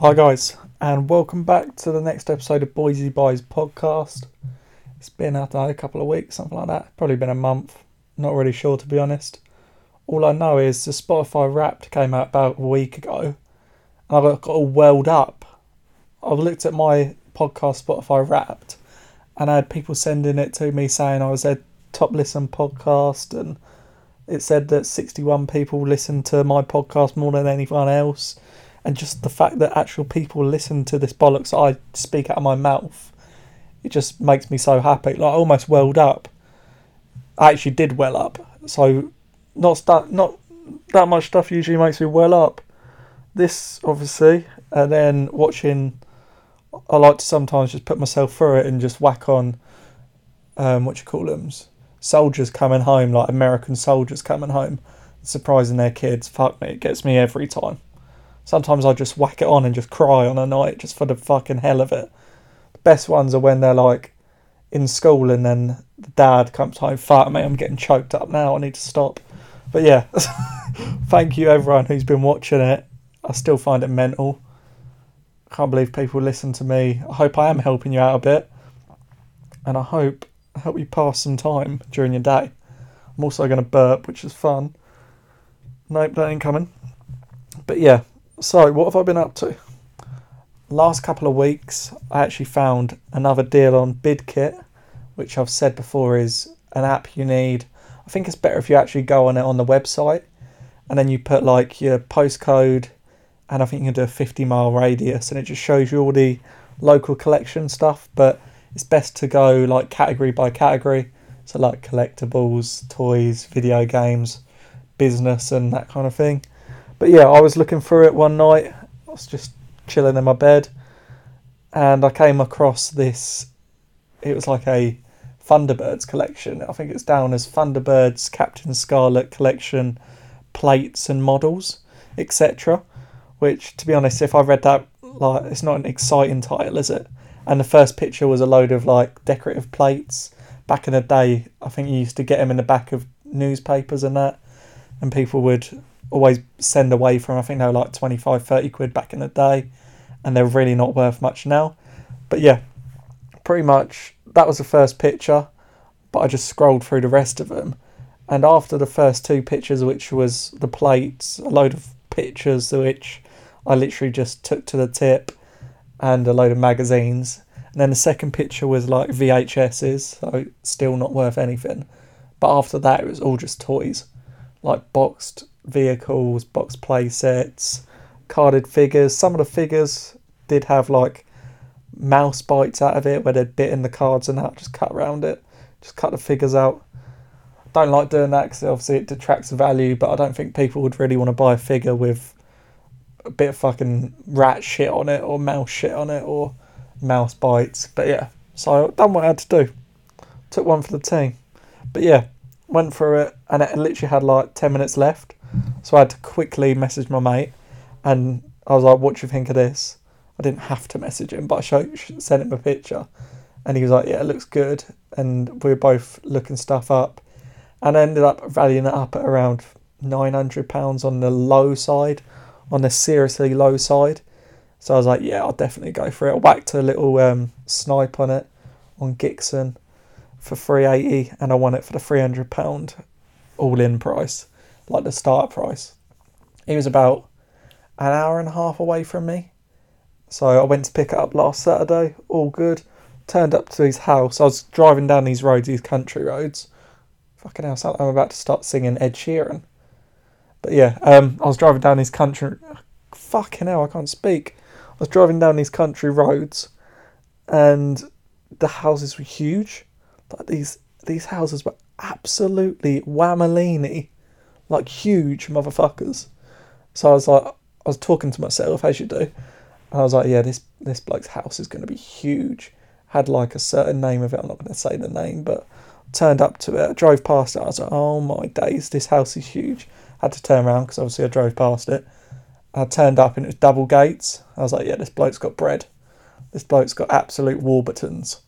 Hi, guys, and welcome back to the next episode of Boise Buys podcast. It's been, I know, a couple of weeks, something like that. Probably been a month. Not really sure, to be honest. All I know is the Spotify Wrapped came out about a week ago, and I got, got all welled up. I've looked at my podcast Spotify Wrapped, and I had people sending it to me saying I was their top listen podcast, and it said that 61 people listened to my podcast more than anyone else and just the fact that actual people listen to this bollocks I speak out of my mouth, it just makes me so happy. Like I almost welled up. I actually did well up. So not st- not that much stuff usually makes me well up. This obviously, and then watching. I like to sometimes just put myself through it and just whack on. Um, what you call them? Soldiers coming home, like American soldiers coming home, surprising their kids. Fuck me, it gets me every time. Sometimes I just whack it on and just cry on a night just for the fucking hell of it. The best ones are when they're like in school and then the dad comes home, fuck me, I'm getting choked up now, I need to stop. But yeah, thank you everyone who's been watching it. I still find it mental. Can't believe people listen to me. I hope I am helping you out a bit. And I hope I help you pass some time during your day. I'm also going to burp, which is fun. Nope, that ain't coming. But yeah, so, what have I been up to? Last couple of weeks, I actually found another deal on PicClick, which I've said before is an app you need. I think it's better if you actually go on it on the website and then you put like your postcode and I think you can do a 50 mile radius and it just shows you all the local collection stuff. But it's best to go like category by category. So, like collectibles, toys, video games, business, and that kind of thing. But yeah, I was looking through it one night. I was just chilling in my bed, and I came across this. It was like a Thunderbirds collection. I think it's down as Thunderbirds Captain Scarlet collection, plates and models, etc. Which, to be honest, if I read that, like, it's not an exciting title, is it? And the first picture was a load of like decorative plates. Back in the day, I think you used to get them in the back of newspapers and that, and people would always send away from. I think they were like 25, 30 quid back in the day, and they're really not worth much now. But yeah, pretty much that was the first picture, but I just scrolled through the rest of them. And after the first two pictures, which was the plates, a load of pictures, which I literally just took to the tip, and a load of magazines. And then the second picture was like VHSs, so still not worth anything. But after that, it was all just toys, like boxed vehicles, box play sets, carded figures. Some of the figures did have like mouse bites out of it where they'd bit in the cards and that, just cut around it, just cut the figures out. Don't like doing that because obviously it detracts value, but I don't think people would really want to buy a figure with a bit of fucking rat shit on it or mouse shit on it or mouse bites. But yeah, so I done what I had to do. Took one for the team. But yeah, went through it and it literally had like 10 minutes left. So I had to quickly message my mate, and I was like, "What do you think of this?" I didn't have to message him, but I showed, sent him a picture, and he was like, "Yeah, it looks good." And we were both looking stuff up, and I ended up valuing it up at around nine hundred pounds on the low side, on the seriously low side. So I was like, "Yeah, I'll definitely go for it." I whacked a little um, snipe on it on Gixen for three eighty, and I won it for the three hundred pound all in price like the start price. He was about an hour and a half away from me. So I went to pick it up last Saturday, all good. Turned up to his house. I was driving down these roads, these country roads. Fucking hell, I'm about to start singing Ed Sheeran. But yeah, um, I was driving down these country. Fucking hell, I can't speak. I was driving down these country roads, and the houses were huge. Like these, these houses were absolutely whammalini like huge motherfuckers. So I was like, I was talking to myself as you do, and I was like, yeah, this this bloke's house is going to be huge. Had like a certain name of it. I'm not going to say the name, but turned up to it. I drove past it. I was like, oh my days, this house is huge. Had to turn around because obviously I drove past it. I turned up and it was double gates. I was like, yeah, this bloke's got bread. This bloke's got absolute Warburtons.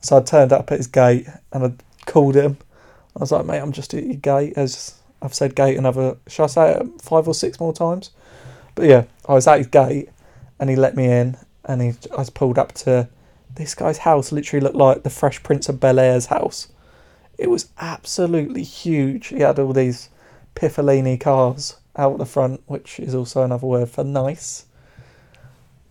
So I turned up at his gate and I called him. I was like, mate, I'm just at your gate. As I've said gate another, shall I say it five or six more times? But yeah, I was at his gate and he let me in, and he I was pulled up to this guy's house. Literally looked like the Fresh Prince of Bel Air's house. It was absolutely huge. He had all these Piffalini cars out the front, which is also another word for nice.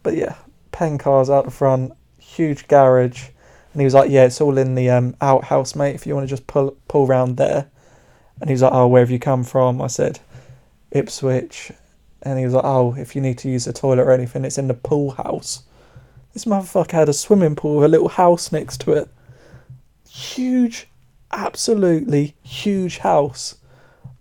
But yeah, pen cars out the front, huge garage, and he was like, "Yeah, it's all in the um, outhouse, mate. If you want to just pull pull round there." And he was like, "Oh, where have you come from?" I said, "Ipswich." And he was like, "Oh, if you need to use the toilet or anything, it's in the pool house." This motherfucker had a swimming pool with a little house next to it. Huge, absolutely huge house.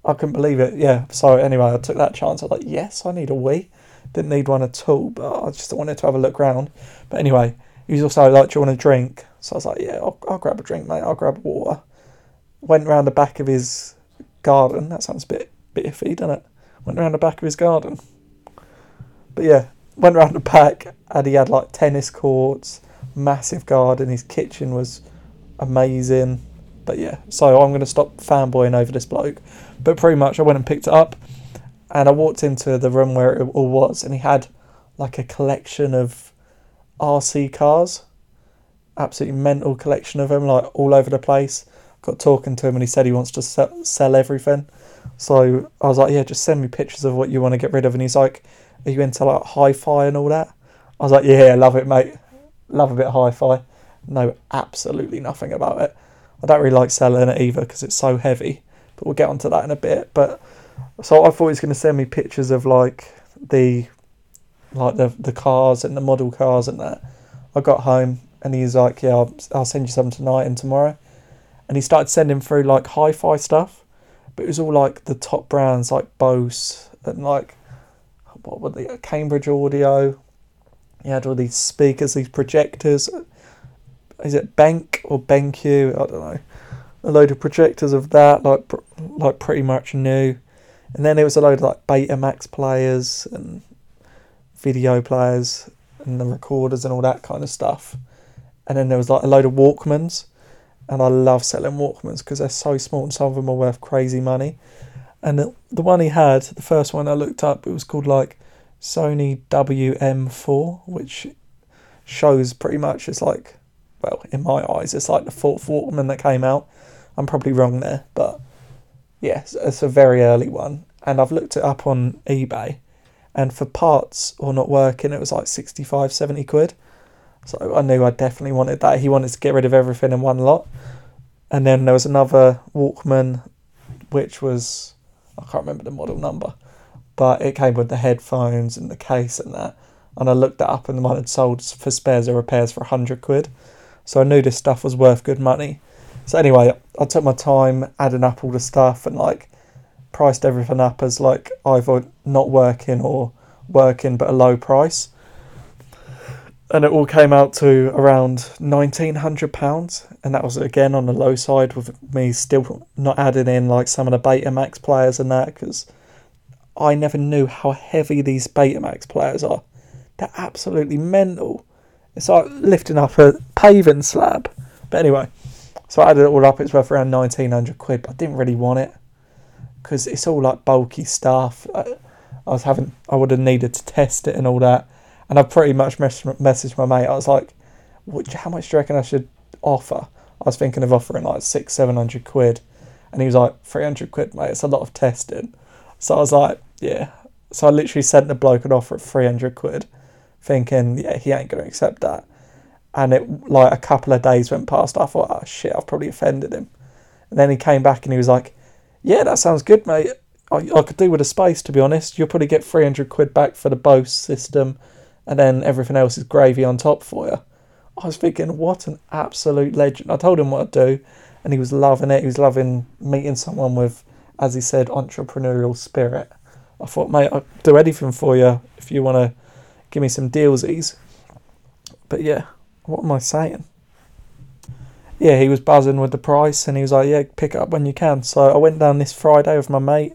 I couldn't believe it. Yeah. So anyway, I took that chance. I was like, yes, I need a wee. Didn't need one at all, but I just wanted to have a look round. But anyway, he was also like, do you want a drink? So I was like, yeah, I'll, I'll grab a drink, mate. I'll grab water. Went round the back of his garden. That sounds a bit, bit iffy, doesn't it? Went around the back of his garden. But yeah, went around the back and he had like tennis courts, massive garden. His kitchen was amazing. But yeah, so I'm going to stop fanboying over this bloke. But pretty much, I went and picked it up, and I walked into the room where it all was, and he had like a collection of RC cars, absolutely mental collection of them, like all over the place. Got talking to him, and he said he wants to sell, sell everything. So I was like, yeah, just send me pictures of what you want to get rid of. And he's like, are you into like hi-fi and all that? I was like, yeah, love it, mate. Love a bit of hi-fi. Know absolutely nothing about it. I don't really like selling it either because it's so heavy. But we'll get onto that in a bit. But so I thought he was going to send me pictures of like the like the the cars and the model cars and that. I got home and he's like, yeah, I'll, I'll send you some tonight and tomorrow. And he started sending through like hi-fi stuff, but it was all like the top brands like Bose and like what were the uh, Cambridge Audio. He had all these speakers, these projectors is it Bank or BenQ? I don't know. A load of projectors of that, like like pretty much new, and then there was a load of like Betamax players and video players and the recorders and all that kind of stuff. And then there was like a load of Walkmans, and I love selling Walkmans because they're so small and some of them are worth crazy money. And the, the one he had, the first one I looked up, it was called like Sony WM4, which shows pretty much it's like well, in my eyes, it's like the fourth Walkman that came out. I'm probably wrong there, but yes, yeah, it's a very early one. And I've looked it up on eBay, and for parts or not working, it was like 65, 70 quid. So I knew I definitely wanted that. He wanted to get rid of everything in one lot. And then there was another Walkman, which was, I can't remember the model number, but it came with the headphones and the case and that. And I looked that up, and the one had sold for spares or repairs for 100 quid. So I knew this stuff was worth good money. So anyway, I took my time adding up all the stuff and like priced everything up as like either not working or working but a low price. And it all came out to around nineteen hundred pounds, and that was again on the low side with me still not adding in like some of the Betamax players and that because I never knew how heavy these Betamax players are. They're absolutely mental. It's like lifting up a paving slab. But anyway, so I added it all up. It's worth around 1900 quid, but I didn't really want it because it's all like bulky stuff. I, I was having, I would have needed to test it and all that. And I pretty much messaged my mate. I was like, what, how much do you reckon I should offer? I was thinking of offering like six, seven hundred quid. And he was like, 300 quid, mate. It's a lot of testing. So I was like, yeah. So I literally sent the bloke an offer of 300 quid thinking, yeah, he ain't going to accept that. And it like a couple of days went past. I thought, oh shit, I've probably offended him. And then he came back and he was like, yeah, that sounds good, mate. I, I could do with a space, to be honest. You'll probably get 300 quid back for the Bose system, and then everything else is gravy on top for you. I was thinking, what an absolute legend. I told him what I'd do, and he was loving it. He was loving meeting someone with, as he said, entrepreneurial spirit. I thought, mate, I'll do anything for you if you want to give me some dealsies. But yeah, what am I saying? Yeah, he was buzzing with the price and he was like, yeah, pick it up when you can. So I went down this Friday with my mate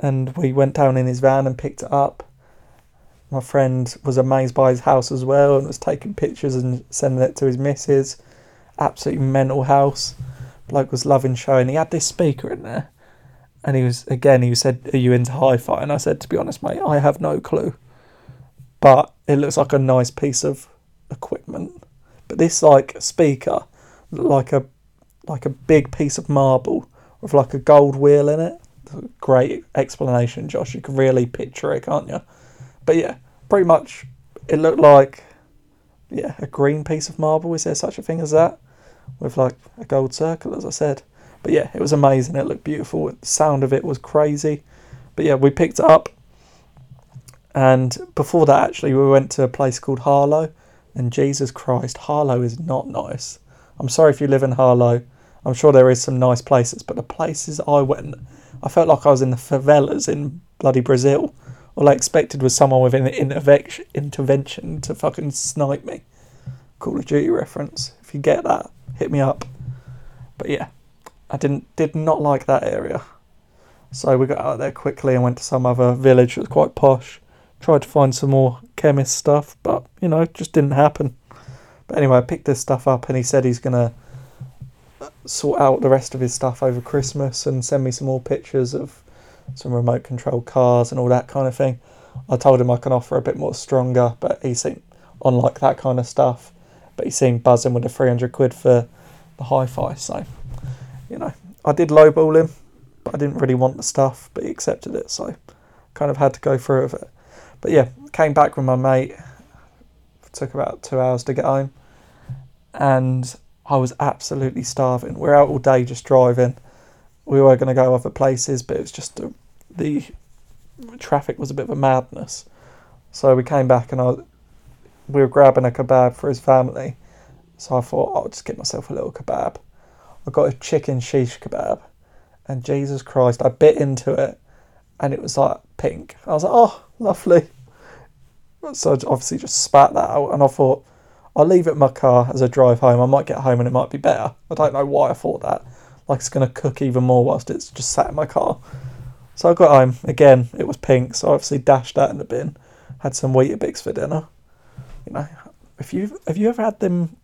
and we went down in his van and picked it up. My friend was amazed by his house as well and was taking pictures and sending it to his missus. Absolutely mental house. Bloke was loving showing. He had this speaker in there. And he was, again, he said, Are you into hi fi? And I said, To be honest, mate, I have no clue but it looks like a nice piece of equipment. But this like speaker, like a like a big piece of marble with like a gold wheel in it. Great explanation, Josh. You can really picture it, can't you? But yeah, pretty much it looked like yeah, a green piece of marble. Is there such a thing as that? With like a gold circle, as I said. But yeah, it was amazing. It looked beautiful. The sound of it was crazy. But yeah, we picked it up. And before that, actually, we went to a place called Harlow. And Jesus Christ, Harlow is not nice. I'm sorry if you live in Harlow. I'm sure there is some nice places, but the places I went, I felt like I was in the favelas in bloody Brazil. All I expected was someone with an intervention to fucking snipe me. Call of Duty reference. If you get that, hit me up. But yeah, I didn't did not like that area. So we got out of there quickly and went to some other village that was quite posh. Tried to find some more chemist stuff, but you know, just didn't happen. But anyway, I picked this stuff up and he said he's gonna uh, sort out the rest of his stuff over Christmas and send me some more pictures of some remote control cars and all that kind of thing. I told him I can offer a bit more stronger, but he seemed unlike that kind of stuff. But he seemed buzzing with the 300 quid for the hi fi. So, you know, I did lowball him, but I didn't really want the stuff, but he accepted it. So, kind of had to go through with it. But yeah, came back with my mate. Took about two hours to get home. And I was absolutely starving. We we're out all day just driving we were going to go other places, but it was just a, the traffic was a bit of a madness. So we came back and I, we were grabbing a kebab for his family. So I thought I'll just get myself a little kebab. I got a chicken shish kebab, and Jesus Christ, I bit into it, and it was like pink. I was like, oh, lovely. So I obviously just spat that out, and I thought I'll leave it in my car as I drive home. I might get home and it might be better. I don't know why I thought that like it's going to cook even more whilst it's just sat in my car. So I got home again. It was pink, so I obviously dashed that in the bin. Had some Weetabix for dinner. You know, if you have you ever had them?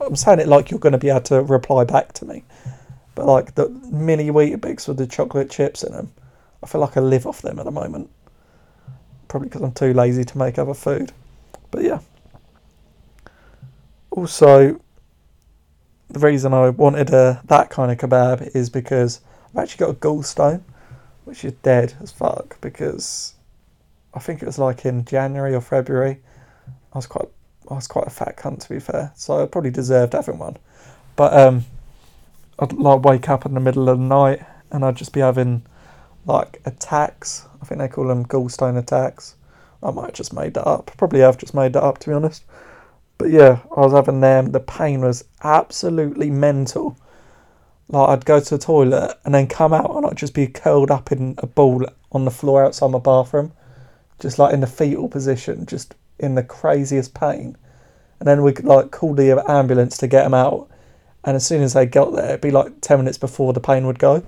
I'm saying it like you're going to be able to reply back to me, but like the mini Weetabix with the chocolate chips in them, I feel like I live off them at the moment. Probably because I'm too lazy to make other food. But yeah. Also, the reason I wanted a, that kind of kebab is because I've actually got a gallstone, which is dead as fuck because I think it was like in January or February. I was quite I was quite a fat cunt to be fair, so I probably deserved having one. But um, I'd like wake up in the middle of the night and I'd just be having like attacks. I think they call them gallstone attacks. I might have just made that up. Probably have just made that up to be honest. But yeah, I was having them. The pain was absolutely mental. Like I'd go to the toilet and then come out and I'd just be curled up in a ball on the floor outside my bathroom, just like in the fetal position, just in the craziest pain. And then we could like call the ambulance to get them out. And as soon as they got there, it'd be like ten minutes before the pain would go.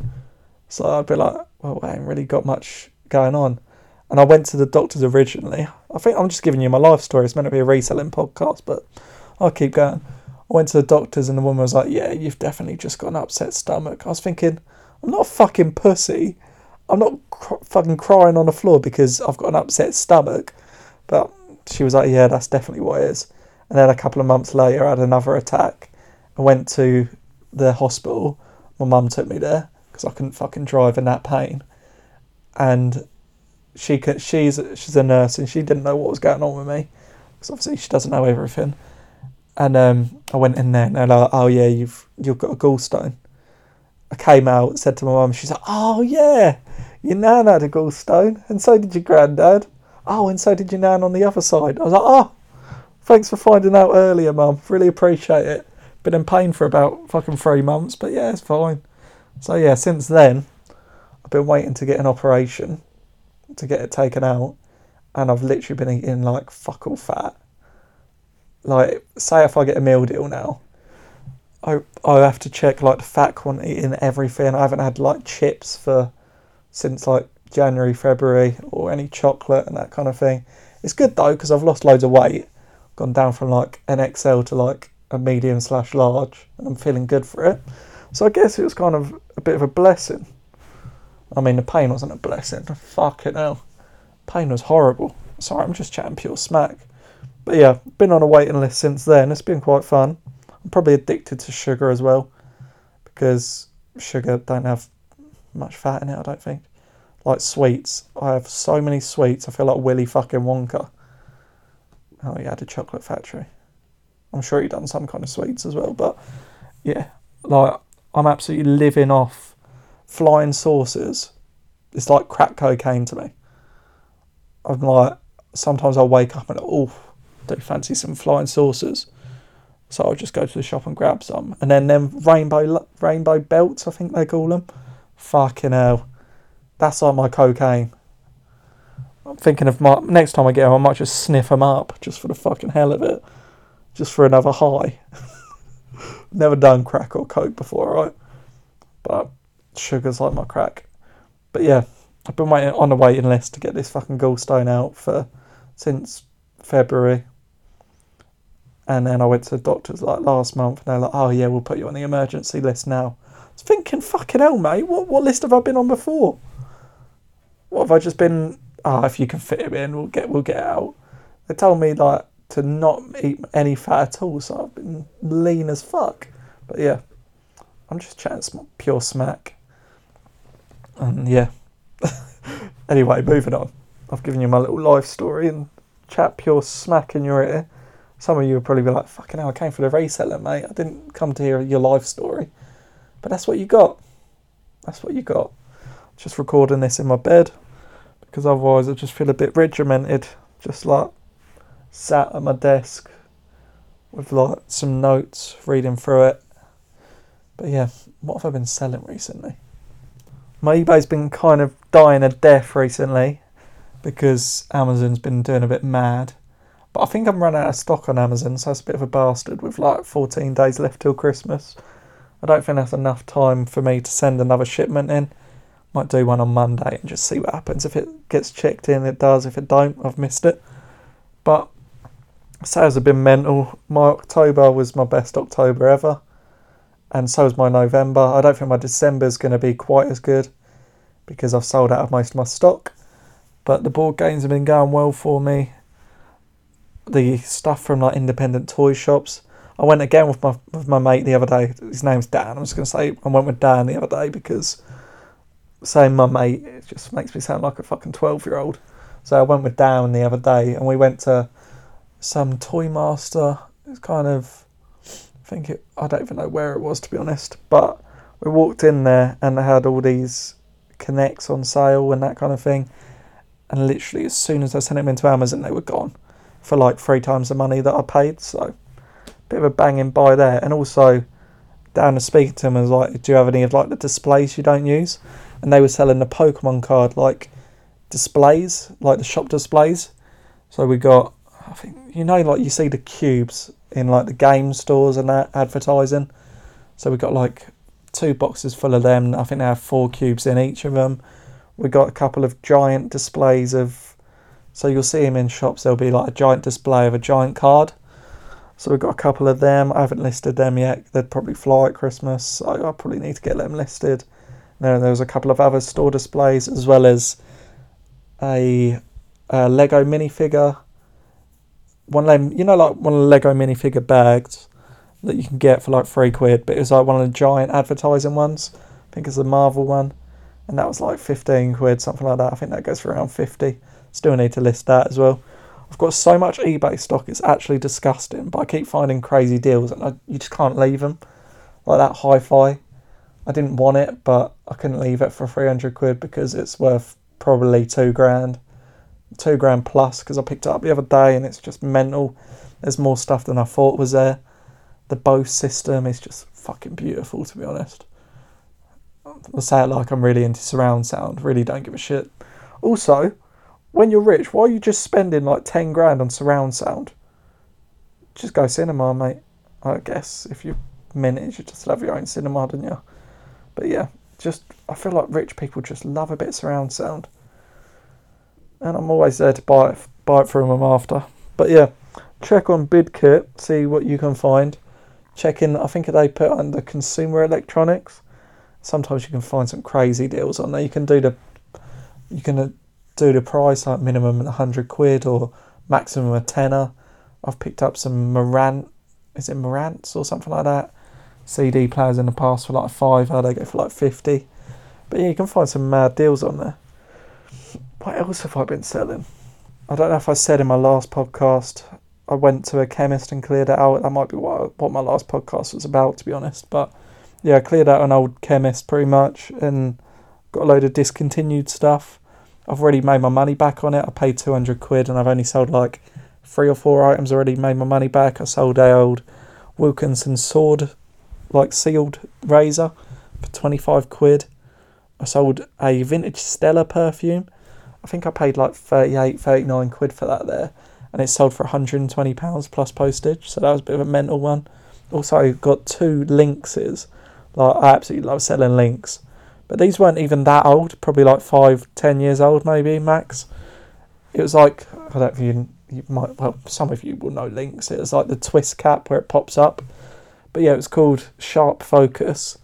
So I'd be like, well, I ain't really got much going on. And I went to the doctors originally. I think I'm just giving you my life story. It's meant to be a reselling podcast, but I'll keep going. I went to the doctors and the woman was like, Yeah, you've definitely just got an upset stomach. I was thinking, I'm not a fucking pussy. I'm not cr- fucking crying on the floor because I've got an upset stomach. But she was like, Yeah, that's definitely what it is. And then a couple of months later, I had another attack. I went to the hospital. My mum took me there because I couldn't fucking drive in that pain. And she could, she's she's a nurse and she didn't know what was going on with me because obviously she doesn't know everything. And um, I went in there and they're like, "Oh yeah, you've you've got a gallstone." I came out, said to my mum, she's like, "Oh yeah, your nan had a gallstone, and so did your granddad. Oh, and so did your nan on the other side." I was like, "Oh, thanks for finding out earlier, mum. Really appreciate it. Been in pain for about fucking three months, but yeah, it's fine." So yeah, since then, I've been waiting to get an operation to get it taken out, and I've literally been eating like fuck all fat. Like, say if I get a meal deal now, I I have to check like the fat quantity in everything. I haven't had like chips for since like January, February, or any chocolate and that kind of thing. It's good though because I've lost loads of weight, gone down from like an XL to like a medium slash large, and I'm feeling good for it. So I guess it was kind of a bit of a blessing. I mean, the pain wasn't a blessing. Fuck it now. Pain was horrible. sorry, I'm just chatting pure smack. But yeah, been on a waiting list since then. It's been quite fun. I'm probably addicted to sugar as well because sugar don't have much fat in it. I don't think. Like sweets, I have so many sweets. I feel like Willy fucking Wonka. Oh, he had a chocolate factory. I'm sure he done some kind of sweets as well. But yeah, like I'm absolutely living off flying saucers. It's like crack cocaine to me. I'm like sometimes I'll wake up and oh, do fancy some flying saucers. So I'll just go to the shop and grab some, and then them rainbow rainbow belts, I think they call them. Fucking hell, that's like my cocaine. I'm thinking of my next time I get them, I might just sniff them up just for the fucking hell of it, just for another high. Never done crack or coke before, right? But sugar's like my crack. But yeah, I've been waiting on a waiting list to get this fucking gallstone out for since February. And then I went to the doctors like last month, and they're like, "Oh yeah, we'll put you on the emergency list now." I was thinking, "Fucking hell, mate! What what list have I been on before? What have I just been? Ah, oh, if you can fit it in, we'll get we'll get out." They told me like to not eat any fat at all, so I've been lean as fuck. But yeah, I'm just chatting some pure smack. And yeah. anyway, moving on. I've given you my little life story and chat pure smack in your ear. Some of you will probably be like, fucking hell, I came for the reseller, mate. I didn't come to hear your life story. But that's what you got. That's what you got. Just recording this in my bed because otherwise I just feel a bit regimented. Just like sat at my desk with like some notes, reading through it. But yeah, what have I been selling recently? My eBay's been kind of dying a death recently because Amazon's been doing a bit mad. But I think I'm running out of stock on Amazon, so that's a bit of a bastard with like 14 days left till Christmas. I don't think that's enough time for me to send another shipment in. Might do one on Monday and just see what happens. If it gets checked in, it does. If it don't, I've missed it. But sales have been mental. My October was my best October ever, and so is my November. I don't think my December is going to be quite as good because I've sold out of most of my stock. But the board games have been going well for me the stuff from like independent toy shops. I went again with my with my mate the other day. His name's Dan. I'm just going to say I went with Dan the other day because saying my mate it just makes me sound like a fucking twelve year old. So I went with Dan the other day, and we went to some Toy Master. It's kind of think it. I don't even know where it was to be honest, but we walked in there and they had all these connects on sale and that kind of thing. And literally, as soon as I sent them into Amazon, they were gone for like three times the money that I paid. So, bit of a banging buy there. And also, down to speaking to them, was like, "Do you have any of like the displays you don't use?" And they were selling the Pokemon card like displays, like the shop displays. So we got, I think you know, like you see the cubes in like the game stores and that advertising. So we got like two boxes full of them. I think they have four cubes in each of them. We got a couple of giant displays of so you'll see them in shops. There'll be like a giant display of a giant card. So we've got a couple of them. I haven't listed them yet. They'd probably fly at Christmas. So I probably need to get them listed. Then there was a couple of other store displays as well as a, a Lego minifigure. One of them, you know, like one of the Lego minifigure bags that you can get for like three quid, but it was like one of the giant advertising ones. I think it's a Marvel one, and that was like fifteen quid, something like that. I think that goes for around fifty. Still need to list that as well. I've got so much eBay stock, it's actually disgusting, but I keep finding crazy deals and I, you just can't leave them. Like that hi fi. I didn't want it, but I couldn't leave it for 300 quid because it's worth probably two grand. Two grand plus because I picked it up the other day and it's just mental. There's more stuff than I thought was there. The Bose system is just fucking beautiful, to be honest. I say it like I'm really into surround sound, really don't give a shit. Also, when you're rich, why are you just spending like 10 grand on surround sound? Just go cinema, mate. I guess if you it, you just have your own cinema, don't you? But yeah, just I feel like rich people just love a bit of surround sound, and I'm always there to buy it, buy it from them after. But yeah, check on PicClick, see what you can find. Check in. I think they put under consumer electronics. Sometimes you can find some crazy deals on there. You can do the, you can uh, do the price like minimum a hundred quid or maximum a tenner. I've picked up some Morant, is it Morants or something like that? CD players in the past for like five, they go for like fifty. But yeah, you can find some mad deals on there. What else have I been selling? I don't know if I said in my last podcast I went to a chemist and cleared it out. That might be what what my last podcast was about, to be honest. But yeah, I cleared out an old chemist pretty much and got a load of discontinued stuff. I've already made my money back on it. I paid two hundred quid and I've only sold like three or four items. Already made my money back. I sold a old Wilkinson sword, like sealed razor, for twenty five quid. I sold a vintage Stella perfume. I think I paid like 38, 39 quid for that there and it sold for £120 plus postage. So that was a bit of a mental one. Also, got two Lynxes. Like, I absolutely love selling Lynx. But these weren't even that old, probably like five, ten years old, maybe max. It was like, I don't know if you, you might, well, some of you will know Lynx. It was like the twist cap where it pops up. But yeah, it was called Sharp Focus.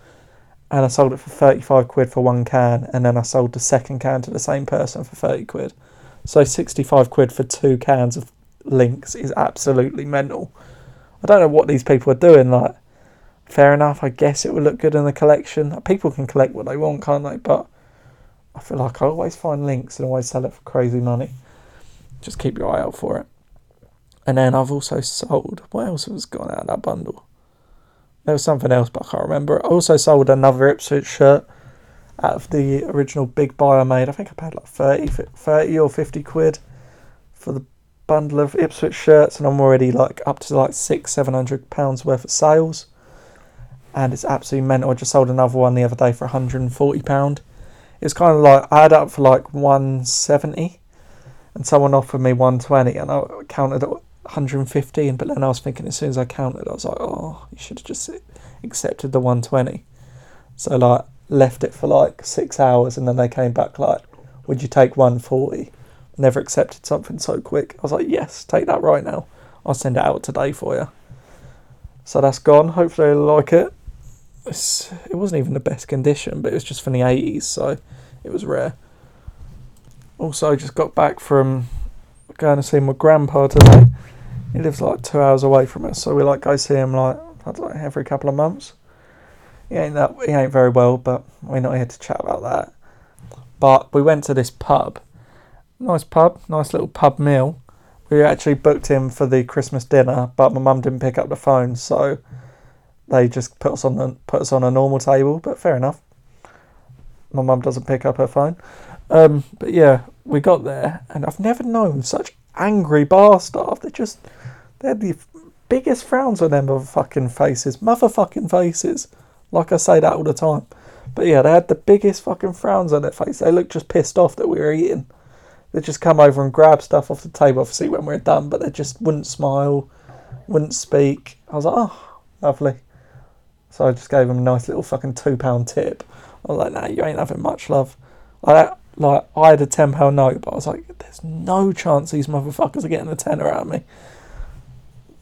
And I sold it for 35 quid for one can. And then I sold the second can to the same person for 30 quid. So 65 quid for two cans of Lynx is absolutely mental. I don't know what these people are doing. Like, fair enough. I guess it would look good in the collection. People can collect what they want, can't they? But I feel like I always find Lynx and always sell it for crazy money. Just keep your eye out for it. And then I've also sold. What else has gone out of that bundle? There was something else, but I can't remember. I also sold another Ipswich shirt out of the original big buy I made. I think I paid like 30, 30 or 50 quid for the bundle of Ipswich shirts, and I'm already like up to like six, seven hundred pounds worth of sales, and it's absolutely mental. I just sold another one the other day for 140 pound. It's kind of like I had up for like 170, and someone offered me 120, and I counted 115. But then I was thinking, as soon as I counted, I was like, oh, you should have just accepted the 120. So like left it for like six hours, and then they came back like, would you take 140? never accepted something so quick. I was like, yes, take that right now. I'll send it out today for you. So that's gone. Hopefully, you like it. It's, it wasn't even the best condition, but it was just from the 80s, so it was rare. Also, just got back from going to see my grandpa today. He lives like two hours away from us, so we like go see him like I don't know every couple of months. He ain't that he ain't very well, but we're not here to chat about that. But we went to this pub nice pub, nice little pub meal. We actually booked him for the Christmas dinner, but my mum didn't pick up the phone, so they just put us on the, put us on a normal table. But fair enough. My mum doesn't pick up her phone. Um, but yeah, we got there, and I've never known such angry bar staff. They just they had the biggest frowns on their fucking faces, motherfucking faces. Like I say that all the time. But yeah, they had the biggest fucking frowns on their face. They looked just pissed off that we were eating. They'd just come over and grab stuff off the table, obviously, when we are done, but they just wouldn't smile, wouldn't speak. I was like, oh, lovely. So I just gave them a nice little fucking £2 tip. I was like, nah, you ain't having much love. Like, like I had a £10 note, but I was like, there's no chance these motherfuckers are getting a tenner out of me.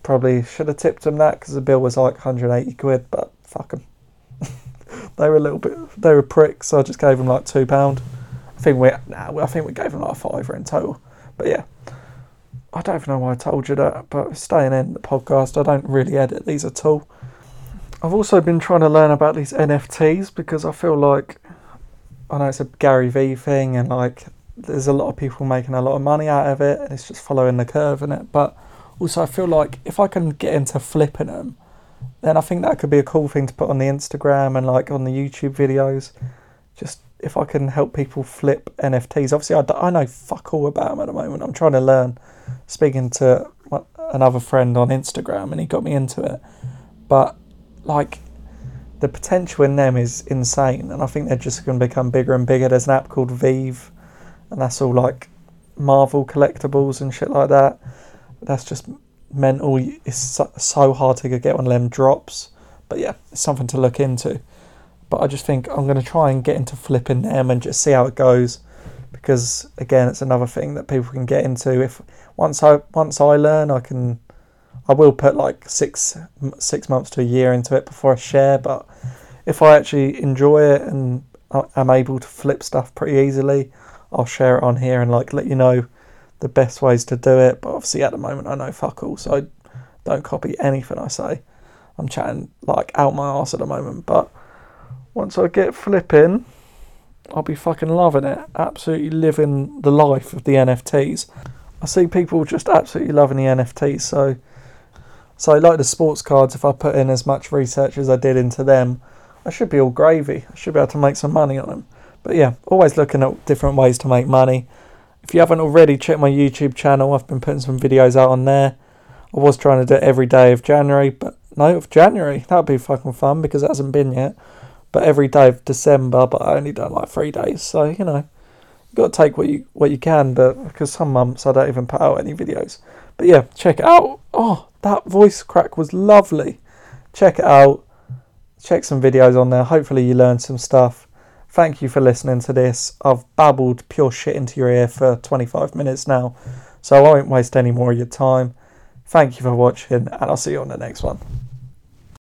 Probably should have tipped them that because the bill was like 180 quid, but fuck them. they were a little bit, they were pricks, so I just gave them like £2 I think we nah, I think we gave him like a fiver in total. But yeah, I don't even know why I told you that. But staying in the podcast, I don't really edit these at all. I've also been trying to learn about these NFTs because I feel like I know it's a Gary Vee thing and like there's a lot of people making a lot of money out of it and it's just following the curve in it. But also, I feel like if I can get into flipping them, then I think that could be a cool thing to put on the Instagram and like on the YouTube videos. Just if I can help people flip NFTs. Obviously, I, I know fuck all about them at the moment. I'm trying to learn. Speaking to another friend on Instagram, and he got me into it. But like, the potential in them is insane, and I think they're just going to become bigger and bigger. There's an app called VeVe, and that's all like Marvel collectibles and shit like that. That's just mental. It's so, hard to get one of them drops. But yeah, it's something to look into. But I just think I'm going to try and get into flipping them and just see how it goes, because again, it's another thing that people can get into. If once I once I learn, I can, I will put like six six months to a year into it before I share. But if I actually enjoy it and I'm able to flip stuff pretty easily, I'll share it on here and like let you know the best ways to do it. But obviously, at the moment, I know fuck all, so I don't copy anything I say. I'm chatting like out my ass at the moment, but once I get flipping, I'll be fucking loving it. Absolutely living the life of the NFTs. I see people just absolutely loving the NFTs. So, so like the sports cards, if I put in as much research as I did into them, I should be all gravy. I should be able to make some money on them. But yeah, always looking at different ways to make money. If you haven't already, check my YouTube channel. I've been putting some videos out on there. I was trying to do it every day of January, but no, of January. That would be fucking fun because it hasn't been yet. But every day of December, but I only done like three days. So, you know, you got to take what you what you can, but because some months I don't even put out any videos. But yeah, check it out. Oh, that voice crack was lovely. Check it out. Check some videos on there. Hopefully you learned some stuff. Thank you for listening to this. I've babbled pure shit into your ear for 25 minutes now, so I won't waste any more of your time. Thank you for watching, and I'll see you on the next one.